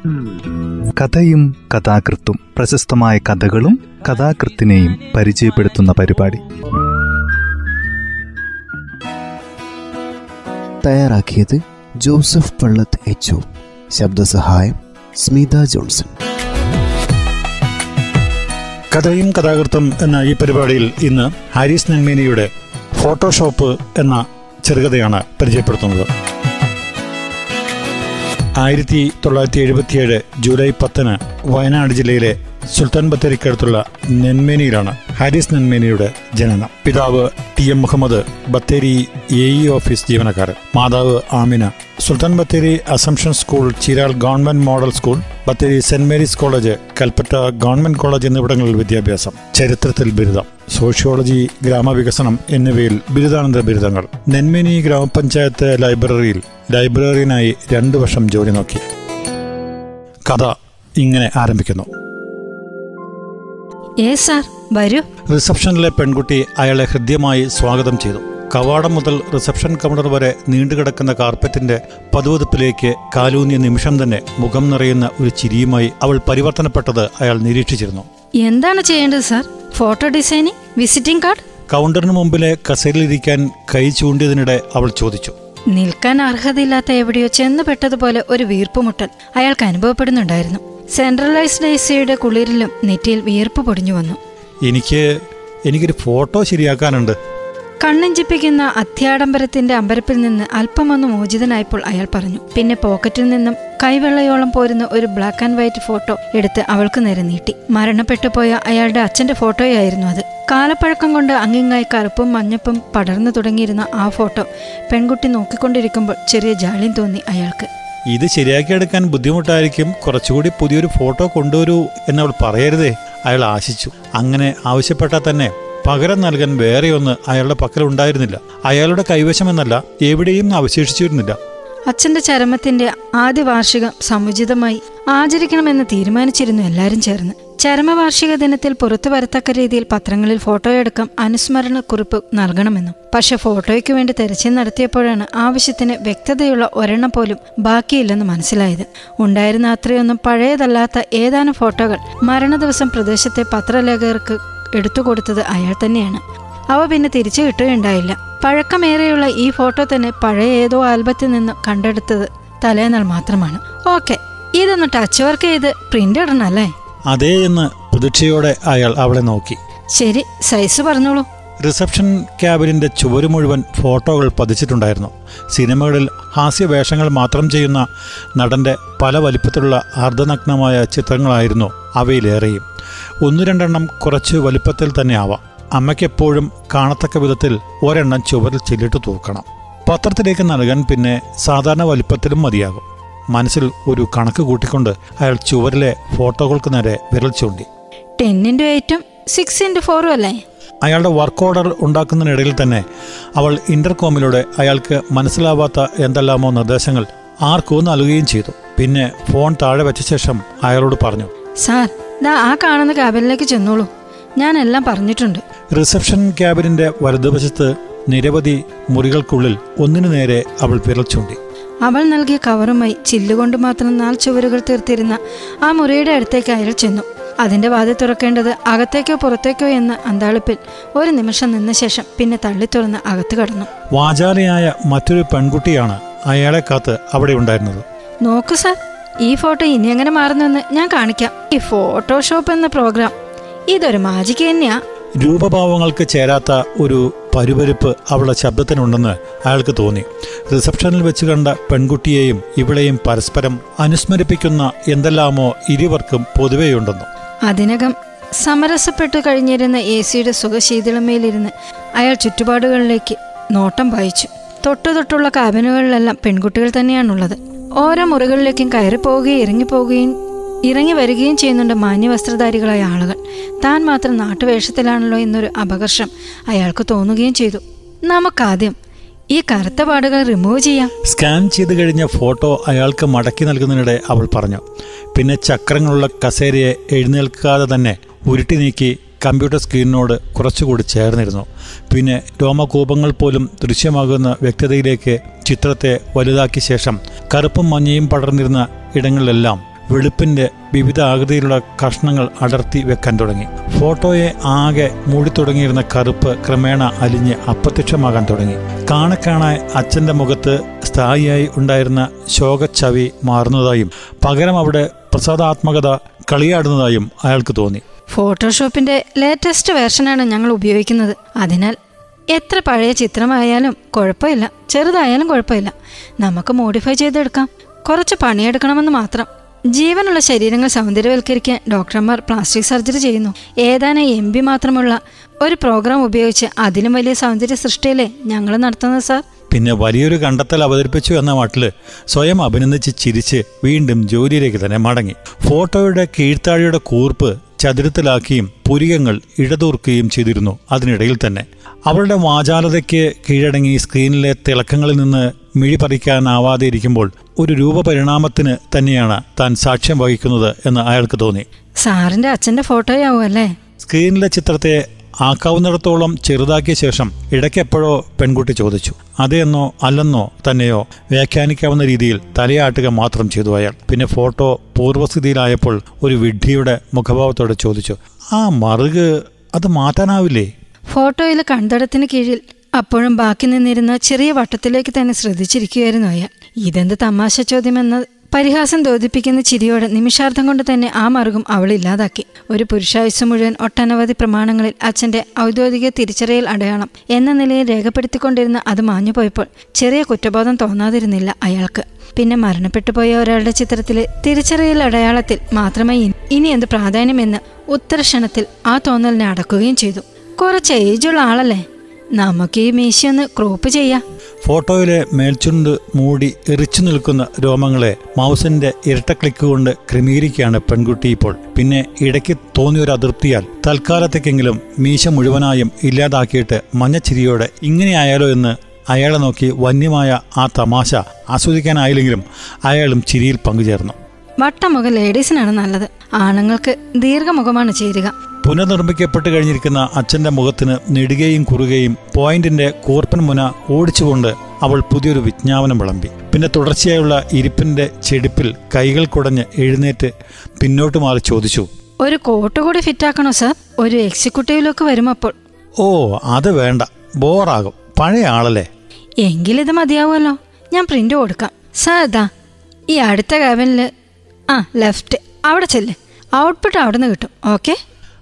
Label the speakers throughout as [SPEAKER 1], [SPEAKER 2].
[SPEAKER 1] കഥയും കഥാകൃത്തും പ്രശസ്തമായ കഥകളും കഥാകൃത്തിനെയും പരിചയപ്പെടുത്തുന്ന പരിപാടി.
[SPEAKER 2] തയ്യാറാക്കിയത് ജോസഫ് പള്ളത്ത് എച്ച് ശബ്ദസഹായം സ്മിത ജോൺസൺ.
[SPEAKER 3] കഥയും കഥാകൃത്തും എന്ന ഈ പരിപാടിയിൽ ഇന്ന് ഹാരിസ് നന്മേനിയുടെ ഫോട്ടോഷോപ്പ് എന്ന ചെറുകഥയാണ് പരിചയപ്പെടുത്തുന്നത്. ആയിരത്തി തൊള്ളായിരത്തി എഴുപത്തിയേഴ് ജൂലൈ പത്തിന് വയനാട് ജില്ലയിലെ സുൽത്താൻ ബത്തേരിക്കടുത്തുള്ള നെന്മേനിയിലാണ് ഹാരിസ് നെന്മേനിയുടെ ജനനം. പിതാവ് T M Muhammad Bathery A E office ജീവനക്കാരൻ. മാതാവ് Amina. Sultan Bathery Assumption school Cheeral government model school Bathery saint Mary's college Kalpetta government college എന്നിവിടങ്ങളിൽ വിദ്യാഭ്യാസം. ചരിത്രത്തിൽ ബിരുദം. സോഷ്യോളജി ഗ്രാമവികസനം എന്നിവയിൽ ബിരുദാനന്തര ബിരുദങ്ങൾ. നെന്മേനി ഗ്രാമപഞ്ചായത്ത് ലൈബ്രറിയിൽ ലൈബ്രറിയനായി രണ്ടു വർഷം ജോലി നോക്കി. കഥ ഇങ്ങനെ ആരംഭിക്കുന്നു.
[SPEAKER 4] ഏ സാർ വരൂ.
[SPEAKER 3] റിസപ്ഷനിലെ പെൺകുട്ടി അയാളെ ഹൃദ്യമായി സ്വാഗതം ചെയ്തു. കവാടം മുതൽ റിസപ്ഷൻ കൗണ്ടർ വരെ നീണ്ടുകിടക്കുന്ന കാർപ്പറ്റിന്റെ പതുവതുപ്പിലേക്ക് കാലൂന്നിയ നിമിഷം തന്നെ മുഖം നിറയുന്ന ഒരു ചിരിയുമായി അവൾ പരിവർത്തനപ്പെട്ടത് അയാൾ നിരീക്ഷിച്ചിരുന്നു.
[SPEAKER 4] എന്താണ് ചെയ്യേണ്ടത് sir photo designing visiting card
[SPEAKER 3] കൗണ്ടറിന് മുമ്പിലെ കസേരയിലിരിക്കാൻ കൈ ചൂണ്ടിയതിനിടെ അവൾ ചോദിച്ചു.
[SPEAKER 4] നിൽക്കാൻ അർഹതയില്ലാത്ത എവിടെയോ ചെന്ന് പെട്ടതുപോലെ ഒരു വീർപ്പുമുട്ടൽ അയാൾക്ക് അനുഭവപ്പെടുന്നുണ്ടായിരുന്നു. സെൻട്രലൈസ്ഡ് എ സിയുടെ കുളിരിലും നെറ്റിയിൽ വിയർപ്പ് പൊടിഞ്ഞു വന്നു.
[SPEAKER 3] എനിക്ക് എനിക്കൊരു ഫോട്ടോ ശരിയാക്കാനുണ്ട്.
[SPEAKER 4] കണ്ണഞ്ചിപ്പിക്കുന്ന അത്യാഡംബരത്തിന്റെ അമ്പരപ്പിൽ നിന്ന് അല്പമൊന്ന് മോചിതനായപ്പോൾ അയാൾ പറഞ്ഞു പിന്നെ പോക്കറ്റിൽ നിന്നും കൈവെള്ളയോളം പോരുന്ന ഒരു ബ്ലാക്ക് ആൻഡ് വൈറ്റ് ഫോട്ടോ എടുത്ത് അവൾക്ക് നേരെ നീട്ടി. മരണപ്പെട്ടു പോയ അയാളുടെ അച്ഛന്റെ ഫോട്ടോയായിരുന്നു അത്. കാലപ്പഴക്കം കൊണ്ട് അങ്ങിങ്ങായി കറുപ്പും മഞ്ഞപ്പും പടർന്നു തുടങ്ങിയിരുന്ന ആ ഫോട്ടോ പെൺകുട്ടി നോക്കിക്കൊണ്ടിരിക്കുമ്പോൾ ചെറിയ ജാളിയും തോന്നി അയാൾക്ക്.
[SPEAKER 3] ഇത് ശരിയാക്കി എടുക്കാൻ ബുദ്ധിമുട്ടായിരിക്കും. കുറച്ചുകൂടി പുതിയൊരു ഫോട്ടോ കൊണ്ടുവരൂ എന്നവൾ പറയരുതേ. അയാൾ ആശിച്ചു. അങ്ങനെ ആവശ്യപ്പെട്ടാൽ തന്നെ പകരം നൽകാൻ വേറെയൊന്ന് അയാളുടെ പക്കലുണ്ടായിരുന്നില്ല. അയാളുടെ കൈവശമെന്നല്ല എവിടെയും അവശേഷിച്ചിരുന്നില്ല.
[SPEAKER 4] അച്ഛന്റെ ചരമത്തിന്റെ ആദ്യ വാർഷികം സമുചിതമായി. ആചരിക്കണമെന്ന് തീരുമാനിച്ചിരുന്നു എല്ലാവരും ചേർന്ന്. ചരമവാർഷിക ദിനത്തിൽ പുറത്തു വരത്തക്ക രീതിയിൽ പത്രങ്ങളിൽ ഫോട്ടോയെടുക്കം അനുസ്മരണ കുറിപ്പ് നൽകണമെന്നും. പക്ഷെ ഫോട്ടോയ്ക്ക് വേണ്ടി തെരച്ചിൽ നടത്തിയപ്പോഴാണ് ആവശ്യത്തിന് വ്യക്തതയുള്ള ഒരെണ്ണം പോലും ബാക്കിയില്ലെന്ന് മനസ്സിലായത്. ഉണ്ടായിരുന്ന അത്രയൊന്നും പഴയതല്ലാത്ത ഏതാനും ഫോട്ടോകൾ മരണ ദിവസം പ്രദേശത്തെ പത്രലേഖകർക്ക് എടുത്തുകൊടുത്തത് അയാൾ തന്നെയാണ്. അവ പിന്നെ തിരിച്ചു കിട്ടുകയുണ്ടായില്ല. പഴക്കമേറെയുള്ള ഈ ഫോട്ടോ തന്നെ പഴയ ഏതോ ആൽബത്തിൽ നിന്ന് കണ്ടെടുത്തത് തലേന്നാൾ മാത്രമാണ്. ഓക്കെ. ഇതൊന്ന് ടച്ച് വർക്ക് ചെയ്ത് പ്രിന്റ് ഇടണല്ലേ
[SPEAKER 3] അതേ എന്ന് പ്രതീക്ഷയോടെ അയാൾ അവളെ നോക്കി.
[SPEAKER 4] ശരി സൈസ് പറഞ്ഞോളൂ.
[SPEAKER 3] റിസപ്ഷൻ ക്യാബിനിന്റെ ചുവര് മുഴുവൻ ഫോട്ടോകൾ പതിച്ചിട്ടുണ്ടായിരുന്നു. സിനിമകളിൽ ഹാസ്യവേഷങ്ങൾ മാത്രം ചെയ്യുന്ന നടന്റെ പല വലിപ്പത്തിലുള്ള അർദ്ധനഗ്നമായ ചിത്രങ്ങളായിരുന്നു അവയിലേറെയും. ഒന്നു രണ്ടെണ്ണം കുറച്ച് വലിപ്പത്തിൽ തന്നെ ആവാം. അമ്മയ്ക്കെപ്പോഴും കാണത്തക്ക വിധത്തിൽ ഒരെണ്ണം ചുവരിൽ ചില്ലിട്ട് തൂക്കണം. പത്രത്തിലേക്ക് നൽകാൻ പിന്നെ സാധാരണ വലിപ്പത്തിലും മതിയാകും. മനസ്സിൽ ഒരു കണക്ക് കൂട്ടിക്കൊണ്ട് അയാൾ ചുവരിലെ ഫോട്ടോകൾക്ക് നേരെ വിരൽ ചൂണ്ടി.
[SPEAKER 4] ടെൻ ഇന്റു എയ്റ്റും സിക്സ് ഇന്റു ഫോറും അല്ലേ?
[SPEAKER 3] അയാളുടെ വർക്ക് ഓർഡർ ഉണ്ടാക്കുന്നതിനിടയിൽ തന്നെ അവൾ ഇന്റർകോമിലൂടെ അയാൾക്ക് മനസ്സിലാവാത്ത എന്തെല്ലാമോ നിർദ്ദേശങ്ങൾ ആർക്കോ നൽകുകയും ചെയ്തു. പിന്നെ ഫോൺ താഴെ വെച്ച ശേഷം അയാളോട് പറഞ്ഞു
[SPEAKER 4] സാർ ദാ ആ കാണുന്ന ക്യാബിനിലേക്ക് ചെന്നോളൂ. ഞാൻ എല്ലാം പറഞ്ഞിട്ടുണ്ട്.
[SPEAKER 3] റിസപ്ഷൻ ക്യാബിനിന്റെ വലതുവശത്ത് നിരവധി മുറികൾക്കുള്ളിൽ ഒന്നിനു നേരെ അവൾ വിരൽ ചൂണ്ടി.
[SPEAKER 4] അവൾ നൽകിയ കവറുമായി ചില്ലുകൊണ്ട് മാത്രം നാല് ചുവരുകൾ തീർത്തിരുന്ന ആ മുറിയുടെ അടുത്തേക്ക് അയാൾ ചെന്നു. അതിന്റെ വാതിൽ തുറക്കേണ്ടത് അകത്തേക്കോ പുറത്തേക്കോ എന്ന അന്താളിപ്പിൽ ഒരു നിമിഷം നിന്ന ശേഷം പിന്നെ തള്ളി തുറന്ന് അകത്ത് കടന്നു.
[SPEAKER 3] വാചാലയായ മറ്റൊരു പെൺകുട്ടിയാണ് അയാളെ കാത്ത് അവിടെ ഉണ്ടായിരുന്നത്.
[SPEAKER 4] നോക്കൂ സാർ ഈ ഫോട്ടോ ഇനി എങ്ങനെ മാറുന്നെന്ന് ഞാൻ കാണിക്കാം. ഈ ഫോട്ടോഷോപ്പ് എന്ന പ്രോഗ്രാം ഇതൊരു മാജിക് തന്നെയാ.
[SPEAKER 3] രൂപഭാവങ്ങൾക്ക് ചേരാത്ത ഒരു പരുപരിപ്പ് അവളുടെ ശബ്ദത്തിനുണ്ടെന്ന് അയാൾക്ക് തോന്നി. റിസപ്ഷനിൽ വെച്ച് കണ്ട പെൺകുട്ടിയെയും ഇവളെയും പരസ്പരം അനുസ്മരിപ്പിക്കുന്ന എന്തെല്ലാമോ ഇരുവർക്കും പൊതുവെയുണ്ടെന്നു.
[SPEAKER 4] അതിനകം സമരസപ്പെട്ടു കഴിഞ്ഞിരുന്ന എ സിയുടെ സുഖശീതളമയിലിരുന്ന് അയാൾ ചുറ്റുപാടുകളിലേക്ക് നോട്ടം വായിച്ചു തൊട്ടു തൊട്ടുള്ള കാബിനുകളിലെല്ലാം പെൺകുട്ടികൾ തന്നെയാണുള്ളത്. ഓരോ മുറികളിലേക്കും കയറിപ്പോവുകയും ഇറങ്ങിപ്പോവുകയും ഇറങ്ങി വരികയും ചെയ്യുന്നുണ്ട് മാന്യവസ്ത്രധാരികളായ ആളുകൾ. താൻ മാത്രം നാട്ടുവേഷത്തിലാണല്ലോ എന്നൊരു അപകർഷം അയാൾക്ക് തോന്നുകയും ചെയ്തു. നമുക്കാദ്യം ഈ കറുത്ത പാടുകൾ റിമൂവ് ചെയ്യാം.
[SPEAKER 3] സ്കാൻ ചെയ്ത് കഴിഞ്ഞ ഫോട്ടോ അയാൾക്ക് മടക്കി നൽകുന്നതിനിടെ അവൾ പറഞ്ഞു പിന്നെ ചക്രങ്ങളുള്ള കസേരയെ എഴുന്നേൽക്കാതെ തന്നെ ഉരുട്ടി നീക്കി കമ്പ്യൂട്ടർ സ്ക്രീനിനോട് കുറച്ചുകൂടി ചേർന്നിരുന്നു. പിന്നെ രോമകൂപങ്ങൾ പോലും ദൃശ്യമാകുന്ന വ്യക്തതയിലേക്ക് ചിത്രത്തെ വലുതാക്കിയ ശേഷം കറുപ്പും മഞ്ഞയും പടർന്നിരുന്ന ഇടങ്ങളിലെല്ലാം വെളുപ്പിന്റെ വിവിധ ആകൃതിയിലുള്ള കഷ്ണങ്ങൾ അടർത്തി വെക്കാൻ തുടങ്ങി. ഫോട്ടോയെ ആകെ മൂടിത്തുടങ്ങിയിരുന്ന കറുപ്പ് ക്രമേണ അലിഞ്ഞ് അപ്രത്യക്ഷമാകാൻ തുടങ്ങി. കാണക്കാണായി അച്ഛന്റെ മുഖത്ത് സ്ഥായിയായി ഉണ്ടായിരുന്ന ശോകച്ചവി മാറുന്നതായും പകരം അവിടെ പ്രസാദാത്മകത കളിയാടുന്നതായും അയാൾക്ക് തോന്നി.
[SPEAKER 4] ഫോട്ടോഷോപ്പിന്റെ ലേറ്റസ്റ്റ് വേർഷനാണ് ഞങ്ങൾ ഉപയോഗിക്കുന്നത്. അതിനാൽ എത്ര പഴയ ചിത്രമായാലും കുഴപ്പമില്ല. ചെറുതായാലും കുഴപ്പമില്ല. നമുക്ക് മോഡിഫൈ ചെയ്തെടുക്കാം. കുറച്ച് പണിയെടുക്കണമെന്ന് മാത്രം. ജീവനുള്ള ശരീരങ്ങൾ സൗന്ദര്യവൽക്കരിക്കാൻ ഡോക്ടർമാർ പ്ലാസ്റ്റിക് സർജറി ചെയ്യുന്നു. ഏതാനും എം ബി മാത്രമുള്ള ഒരു പ്രോഗ്രാം ഉപയോഗിച്ച് അതിലും വലിയ സൗന്ദര്യ സൃഷ്ടിയല്ലേ ഞങ്ങൾ നടത്തുന്നത് സാർ?
[SPEAKER 3] പിന്നെ വലിയൊരു കണ്ടെത്തൽ അവതരിപ്പിച്ചു എന്ന മട്ടിൽ സ്വയം അഭിനന്ദിച്ച് ചിരിച്ച് വീണ്ടും ജോലിയിലേക്ക് തന്നെ മടങ്ങി. ഫോട്ടോയുടെ കീഴ്ത്താഴിയുടെ കൂർപ്പ് ചതുരത്തിലാക്കിയും പുരികങ്ങൾ ഇടതൂർക്കുകയും ചെയ്തിരുന്നു. അതിനിടയിൽ തന്നെ അവളുടെ വാചാലതയ്ക്ക് കീഴടങ്ങി സ്ക്രീനിലെ തിളക്കങ്ങളിൽ നിന്ന് മിഴി പറിക്കാനാവാതെ ഇരിക്കുമ്പോൾ ഒരു രൂപപരിണാമത്തിന് തന്നെയാണ് താൻ സാക്ഷ്യം വഹിക്കുന്നത് എന്ന് അയാൾക്ക് തോന്നി.
[SPEAKER 4] സാറിന്റെ അച്ഛന്റെ ഫോട്ടോയാവും അല്ലേ
[SPEAKER 3] സ്ക്രീനിലെ ചിത്രത്തെ ആക്കാവുന്നിടത്തോളം ചെറുതാക്കിയ ശേഷം ഇടയ്ക്കെപ്പോഴോ പെൺകുട്ടി ചോദിച്ചു അതെന്നോ അല്ലെന്നോ തന്നെയോ? വ്യാഖ്യാനിക്കാവുന്ന രീതിയിൽ തലയാട്ടുക മാത്രം ചെയ്തു അയാൾ. പിന്നെ ഫോട്ടോ പൂർവസ്ഥിതിയിലായപ്പോൾ ഒരു വിഡ്ഢിയുടെ മുഖഭാവത്തോടെ ചോദിച്ചു ആ മറുക് അത് മാറ്റാനാവില്ലേ?
[SPEAKER 4] ഫോട്ടോയിൽ കണ്ടടത്തിന് കീഴിൽ അപ്പോഴും ബാക്കി നിന്നിരുന്ന ചെറിയ വട്ടത്തിലേക്ക് തന്നെ ശ്രദ്ധിച്ചിരിക്കുകയായിരുന്നു അയാൾ. ഇതെന്ത് തമാശ ചോദ്യമെന്ന പരിഹാസം തോതിപ്പിക്കുന്ന ചിരിയോടെ നിമിഷാർത്ഥം കൊണ്ട് തന്നെ ആ മറുകും അവൾ ഇല്ലാതാക്കി. ഒരു പുരുഷായുസ് മുഴുവൻ ഒട്ടനവധി പ്രമാണങ്ങളിൽ അച്ഛന്റെ ഔദ്യോഗിക തിരിച്ചറിയൽ അടയാളം എന്ന നിലയിൽ രേഖപ്പെടുത്തിക്കൊണ്ടിരുന്ന അത് മാഞ്ഞുപോയപ്പോൾ ചെറിയ കുറ്റബോധം തോന്നാതിരുന്നില്ല അയാൾക്ക്. പിന്നെ മരണപ്പെട്ടു പോയ ഒരാളുടെ ചിത്രത്തിലെ തിരിച്ചറിയൽ അടയാളത്തിൽ മാത്രമേ ഇനി- എന്ത് പ്രാധാന്യമെന്ന് ഉത്തരക്ഷണത്തിൽ ആ തോന്നലിനെ അടക്കുകയും ചെയ്തു. കുറച്ച് ഏജുള്ള ആളല്ലേ? നമുക്ക് ഈ മീശയൊന്ന് ക്രോപ്പ് ചെയ്യാം.
[SPEAKER 3] ഫോട്ടോയിലെ മേൽചുണ്ട് മൂടി എറിച്ചു നിൽക്കുന്ന രോമങ്ങളെ മൗസിന്റെ ഇരട്ട ക്ലിക്ക് കൊണ്ട് ക്രമീകരിക്കുകയാണ് പെൺകുട്ടി ഇപ്പോൾ. പിന്നെ ഇടയ്ക്ക് തോന്നിയൊരു അതൃപ്തിയാൽ തൽക്കാലത്തേക്കെങ്കിലും മീശ മുഴുവനായും ഇല്ലാതാക്കിയിട്ട് മഞ്ഞച്ചിരിയോടെ ഇങ്ങനെയായാലോ എന്ന് അയാളെ നോക്കി വന്യമായ ആ തമാശ ആസ്വദിക്കാനായില്ലെങ്കിലും അയാളും ചിരിയിൽ പങ്കുചേർന്നു.
[SPEAKER 4] വട്ടമുഖം ലേഡീസിനാണ് നല്ലത്. ആണുങ്ങൾക്ക് ദീർഘമുഖമാണ് ചേരുക.
[SPEAKER 3] പുനർനിർമ്മിക്കപ്പെട്ട് കഴിഞ്ഞിരിക്കുന്ന അച്ഛന്റെ മുഖത്തിന് നെടുകയും കുറുകയും പോയിന്റിന്റെ കൂർപ്പൻ മുന ഓടിച്ചുകൊണ്ട് അവൾ പുതിയൊരു വിജ്ഞാപനം വിളമ്പി. പിന്നെ തുടർച്ചയായുള്ള ഇരിപ്പിന്റെ ചെടിപ്പിൽ കൈകൾ കുടഞ്ഞ് എഴുന്നേറ്റ് പിന്നോട്ട് മാറി ചോദിച്ചു.
[SPEAKER 4] ഒരു കോട്ട് കൂടി ഫിറ്റ് ആക്കണോ സർ? ഒരു എക്സിക്യൂട്ടീവ് ലുക്ക് വരുമപ്പോൾ.
[SPEAKER 3] ഓ അത് വേണ്ട. ബോറാകും. പഴയ ആളല്ലേ?
[SPEAKER 4] എങ്കിലിത് മതിയാവുമല്ലോ. ഞാൻ പ്രിന്റ് കൊടുക്കാം. സാർ ഈ അടുത്ത ക്യാബിനിൽ ആ ലെഫ്റ്റ് അവിടെ ചെല്ല്. ഔട്ട്പുട്ട് അവിടെ നിന്ന് കിട്ടും. ഓക്കെ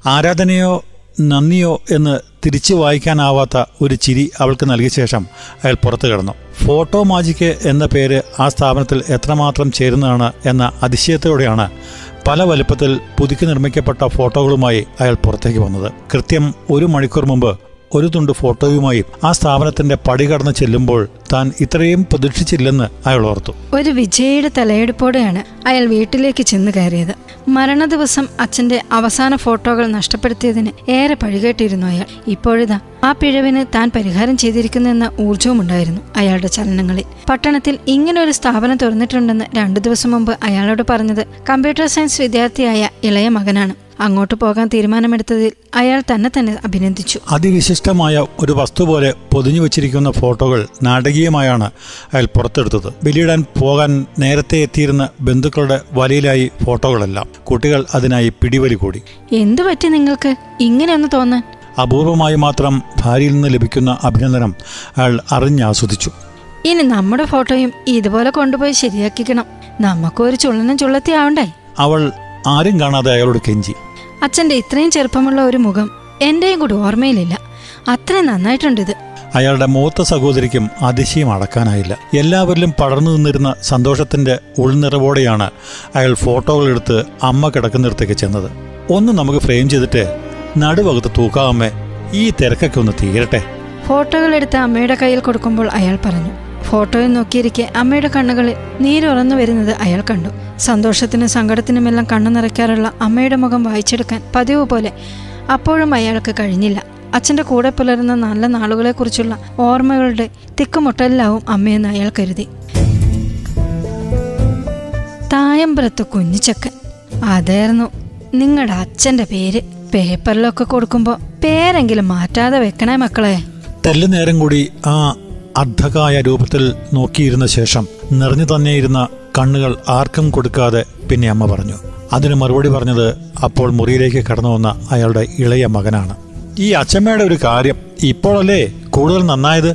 [SPEAKER 3] ആരാധനയോ നന്ദിയോ എന്ന് തിരിച്ചു വായിക്കാനാവാത്ത ഒരു ചിരി അവൾക്ക് നൽകിയ ശേഷം അയാൾ പുറത്തു കിടന്നു. ഫോട്ടോ മാജിക്ക് എന്ന പേര് ആ സ്ഥാപനത്തിൽ എത്രമാത്രം ചേരുന്നതാണ് എന്ന അതിശയത്തോടെയാണ് പല വലുപ്പത്തിൽ പുതുക്കി നിർമ്മിക്കപ്പെട്ട ഫോട്ടോകളുമായി അയാൾ പുറത്തേക്ക് വന്നത്. കൃത്യം ഒരു മണിക്കൂർ മുമ്പ് ഒരു തുണ്ട് ഫോട്ടോയുമായി ആ സ്ഥാപനത്തിന്റെ പടി കടന്ന് ചെല്ലുമ്പോൾ താൻ ഇത്രയും പ്രതീക്ഷിച്ചില്ലെന്ന് അയാൾ ഓർത്തു.
[SPEAKER 4] ഒരു വിജയയുടെ തലയെടുപ്പോടെയാണ് അയാൾ വീട്ടിലേക്ക് ചെന്ന് കയറിയത്. മരണ ദിവസം അച്ഛന്റെ അവസാന ഫോട്ടോകൾ നഷ്ടപ്പെടുത്തിയതിന് ഏറെ പഴികേട്ടിരുന്നു അയാൾ. ഇപ്പോഴിതാ ആ പിഴവിന് താൻ പരിഹാരം ചെയ്തിരിക്കുന്നുവെന്ന ഊർജവും ഉണ്ടായിരുന്നു അയാളുടെ ചലനങ്ങളിൽ. പട്ടണത്തിൽ ഇങ്ങനെ ഒരു സ്ഥാപനം തുറന്നിട്ടുണ്ടെന്ന് രണ്ടു ദിവസം മുമ്പ് അയാളോട് പറഞ്ഞത് കമ്പ്യൂട്ടർ സയൻസ് വിദ്യാർത്ഥിയായ ഇളയ മകനാണ്. അങ്ങോട്ട് പോകാൻ തീരുമാനമെടുത്തതിൽ അയാൾ തന്നെ തന്നെ അഭിനന്ദിച്ചു.
[SPEAKER 3] അതിവിശിഷ്ടമായ ഒരു വസ്തു പോലെ പൊതിഞ്ഞു വെച്ചിരിക്കുന്ന ഫോട്ടോകൾ നാടകീയമായാണ് അയാൾ പുറത്തെടുത്തത്. ബലിയിടാൻ പോകാൻ നേരത്തെ എത്തിയിരുന്ന ബന്ധുക്കളുടെ വലയിലായി ഫോട്ടോകളെല്ലാം. കുട്ടികൾ അതിനായി പിടിവലി കൂടി.
[SPEAKER 4] എന്തു പറ്റി നിങ്ങൾക്ക്? ഇങ്ങനെയൊന്ന് തോന്നാൻ.
[SPEAKER 3] അപൂർവമായി മാത്രം ഭാര്യയിൽ നിന്ന് ലഭിക്കുന്ന അഭിനന്ദനം അയാൾ അറിഞ്ഞാസ്വദിച്ചു.
[SPEAKER 4] ഇനി നമ്മുടെ ഫോട്ടോയും ഇതുപോലെ കൊണ്ടുപോയി ശരിയാക്കിക്കണം. നമുക്കൊരു ചുള്ളനും ചുള്ളത്തി ആവണ്ടേ
[SPEAKER 3] അവൾ ആരും കാണാതെ അയാളോട് കെഞ്ചി.
[SPEAKER 4] അച്ഛന്റെ ഇത്രയും ചെറുപ്പമുള്ള ഒരു മുഖം എന്റെയും കൂടി ഓർമ്മയിലില്ല. നന്നായിട്ടുണ്ട് ഇത്
[SPEAKER 3] അയാളുടെ മൂത്ത സഹോദരിക്കും അതിശയം അടക്കാനായില്ല. എല്ലാവരിലും പടർന്നു നിന്നിരുന്ന സന്തോഷത്തിന്റെ ഉൾനിറവോടെയാണ് അയാൾ ഫോട്ടോകൾ എടുത്ത് അമ്മ കിടക്കുന്നിടത്തേക്ക് ചെന്നത്. ഒന്ന് നമുക്ക് ഫ്രെയിം ചെയ്തിട്ട് നടുവകത്ത് തൂക്കാമേ ഈ തിരക്കൊക്കെ ഒന്ന് തീരട്ടെ.
[SPEAKER 4] ഫോട്ടോകൾ എടുത്ത് അമ്മയുടെ കയ്യിൽ കൊടുക്കുമ്പോൾ അയാൾ പറഞ്ഞു ഫോട്ടോയിൽ നോക്കിയിരിക്കെ അമ്മയുടെ കണ്ണുകളിൽ നീരുറന്നു വരുന്നത് അയാൾ കണ്ടു. സന്തോഷത്തിനും സങ്കടത്തിനുമെല്ലാം കണ്ണു നിറയ്ക്കാറുള്ള അമ്മയുടെ മുഖം വായിച്ചെടുക്കാൻ പതിവ് പോലെ അപ്പോഴും അയാൾക്ക് കഴിഞ്ഞില്ല. അച്ഛന്റെ കൂടെ പുലരുന്ന നല്ല നാളുകളെക്കുറിച്ചുള്ള ഓർമ്മകളുടെ തിക്കുമുട്ടലിലാവും അമ്മയെന്ന് അയാൾ കരുതി. തായമ്പലത്ത് കുഞ്ഞിച്ചക്കൻ അതായിരുന്നു നിങ്ങളുടെ അച്ഛന്റെ പേര്. പേപ്പറിലൊക്കെ കൊടുക്കുമ്പോൾ പേരെങ്കിലും മാറ്റാതെ വെക്കണേ മക്കളെ.
[SPEAKER 3] തെല്ലു നേരം കൂടി ആ അർദ്ധകായ രൂപത്തിൽ നോക്കിയിരുന്ന ശേഷം നിറഞ്ഞു തന്നെയിരുന്ന കണ്ണുകൾ ആർക്കും കൊടുക്കാതെ പിന്നെ അമ്മ പറഞ്ഞു അതിന് മറുപടി പറഞ്ഞത് അപ്പോൾ മുറിയിലേക്ക് കടന്നു വന്ന അയാളുടെ ഇളയ മകനാണ്. ഈ അച്ഛമ്മയുടെ ഒരു കാര്യം ഇപ്പോഴല്ലേ കൂടുതൽ നന്നായത്?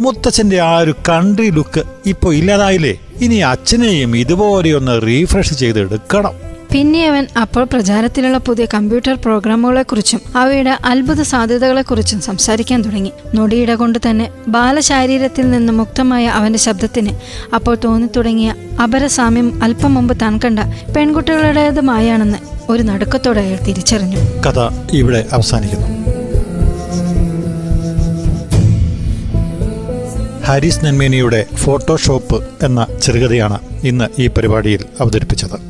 [SPEAKER 3] മുത്തച്ഛന്റെ ആ ഒരു കൺട്രി ലുക്ക് ഇപ്പോൾ ഇല്ലാതായില്ലേ? ഇനി അച്ഛനെയും ഇതുപോലെയൊന്ന് റീഫ്രഷ് ചെയ്ത് എടുക്കണം
[SPEAKER 4] പിന്നെ അവൻ അപ്പോൾ പ്രചാരത്തിലുള്ള പുതിയ കമ്പ്യൂട്ടർ പ്രോഗ്രാമുകളെക്കുറിച്ചും അവയുടെ അത്ഭുത സാധ്യതകളെക്കുറിച്ചും സംസാരിക്കാൻ തുടങ്ങി. നൊടിയിട കൊണ്ട് തന്നെ ബാലശാരീരത്തിൽ നിന്ന് മുക്തമായ അവന്റെ ശബ്ദത്തിന് അപ്പോൾ തോന്നിത്തുടങ്ങിയ അപരസാമ്യം അല്പം മുമ്പ് താൻ കണ്ട പെൺകുട്ടികളുടേതുമായാണെന്ന് ഒരു നടുക്കത്തോടെ അയാൾ തിരിച്ചറിഞ്ഞു.
[SPEAKER 3] കഥ ഇവിടെ അവസാനിക്കുന്നു. ഹാരിസ് നന്മേനിയുടെ ഫോട്ടോഷോപ്പ് എന്ന ചെറുകഥയാണ് ഇന്ന് ഈ പരിപാടിയിൽ അവതരിപ്പിച്ചത്.